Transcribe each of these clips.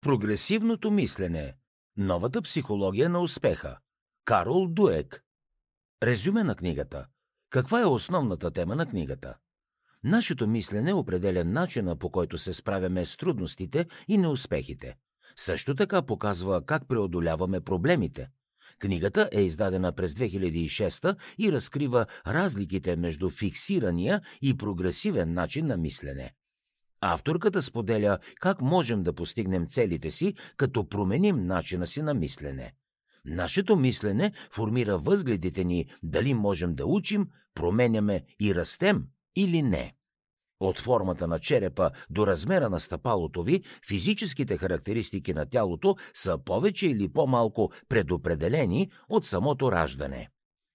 Прогресивното мислене. Новата психология на успеха. Карол Дуек. Резюме на книгата. Каква е основната тема на книгата? Нашето мислене определя начина по който се справяме с трудностите и неуспехите. Също така показва как преодоляваме проблемите. Книгата е издадена през 2006 и разкрива разликите между фиксирания и прогресивен начин на мислене. Авторката споделя как можем да постигнем целите си, като променим начина си на мислене. Нашето мислене формира възгледите ни дали можем да учим, променяме и растем или не. От формата на черепа до размера на стъпалото ви, физическите характеристики на тялото са повече или по-малко предопределени от самото раждане.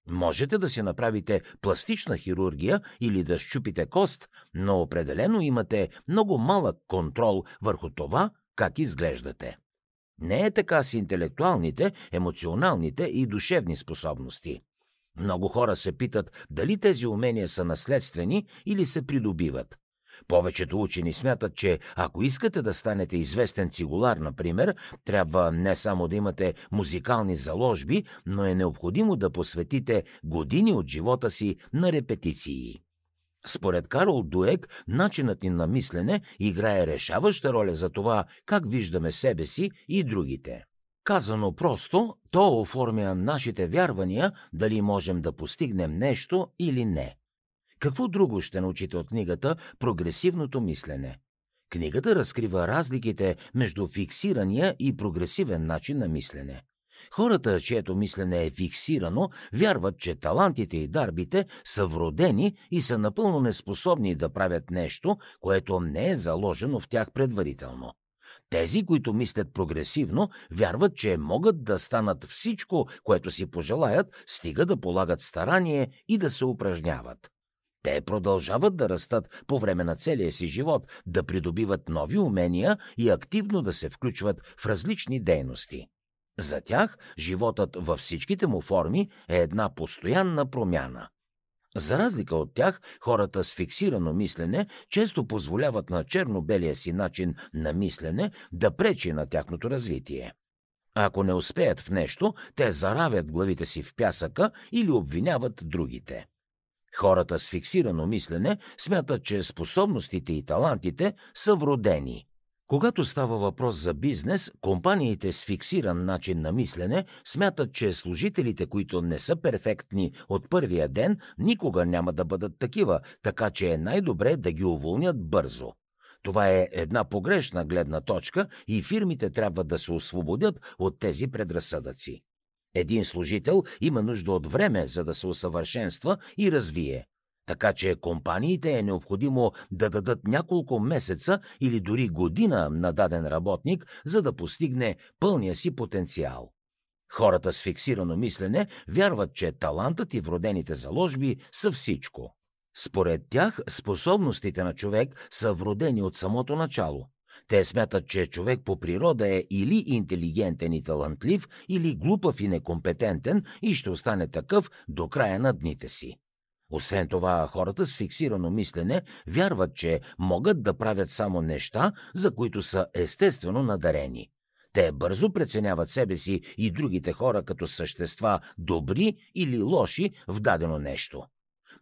Можете да си направите пластична хирургия или да щупите кост, но определено имате много малък контрол върху това как изглеждате. Не е така с интелектуалните, емоционалните и душевни способности. Много хора се питат дали тези умения са наследствени или се придобиват. Повечето учени смятат, че ако искате да станете известен цигулар, например, трябва не само да имате музикални заложби, но е необходимо да посветите години от живота си на репетиции. Според Карол Дуек, начинът ни на мислене играе решаваща роля за това как виждаме себе си и другите. Казано просто, то оформя нашите вярвания дали можем да постигнем нещо или не. Какво друго ще научите от книгата Прогресивното мислене? Книгата разкрива разликите между фиксирания и прогресивен начин на мислене. Хората, чието мислене е фиксирано, вярват, че талантите и дарбите са вродени и са напълно неспособни да правят нещо, което не е заложено в тях предварително. Тези, които мислят прогресивно, вярват, че могат да станат всичко, което си пожелаят, стига да полагат старание и да се упражняват. Те продължават да растат по време на целия си живот, да придобиват нови умения и активно да се включват в различни дейности. За тях животът във всичките му форми е една постоянна промяна. За разлика от тях, хората с фиксирано мислене често позволяват на черно-белия си начин на мислене да пречи на тяхното развитие. Ако не успеят в нещо, те заравят главите си в пясъка или обвиняват другите. Хората с фиксирано мислене смятат, че способностите и талантите са вродени. Когато става въпрос за бизнес, компаниите с фиксиран начин на мислене смятат, че служителите, които не са перфектни от първия ден, никога няма да бъдат такива, така че е най-добре да ги уволнят бързо. Това е една погрешна гледна точка и фирмите трябва да се освободят от тези предразсъдъци. Един служител има нужда от време, за да се усъвършенства и развие. Така че компаниите е необходимо да дадат няколко месеца или дори година на даден работник, за да постигне пълния си потенциал. Хората с фиксирано мислене вярват, че талантът и вродените заложби са всичко. Според тях, способностите на човек са вродени от самото начало. Те смятат, че човек по природа е или интелигентен и талантлив, или глупав и некомпетентен и ще остане такъв до края на дните си. Освен това, хората с фиксирано мислене вярват, че могат да правят само неща, за които са естествено надарени. Те бързо преценяват себе си и другите хора като същества добри или лоши в дадено нещо.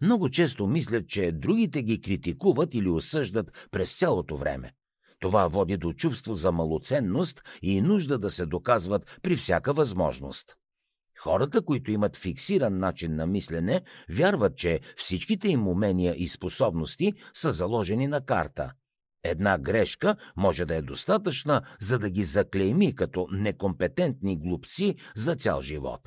Много често мислят, че другите ги критикуват или осъждат през цялото време. Това води до чувство за малоценност и нужда да се доказват при всяка възможност. Хората, които имат фиксиран начин на мислене, вярват, че всичките им умения и способности са заложени на карта. Една грешка може да е достатъчна, за да ги заклейми като некомпетентни глупци за цял живот.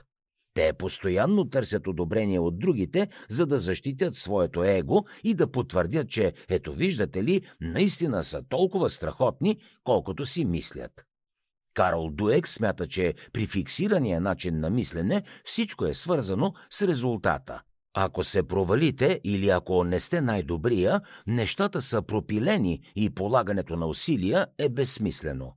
Те постоянно търсят одобрение от другите, за да защитят своето его и да потвърдят, че, ето виждате ли, наистина са толкова страхотни, колкото си мислят. Карл Дуек смята, че при фиксирания начин на мислене всичко е свързано с резултата. Ако се провалите или ако не сте най-добрия, нещата са пропилени и полагането на усилия е безсмислено.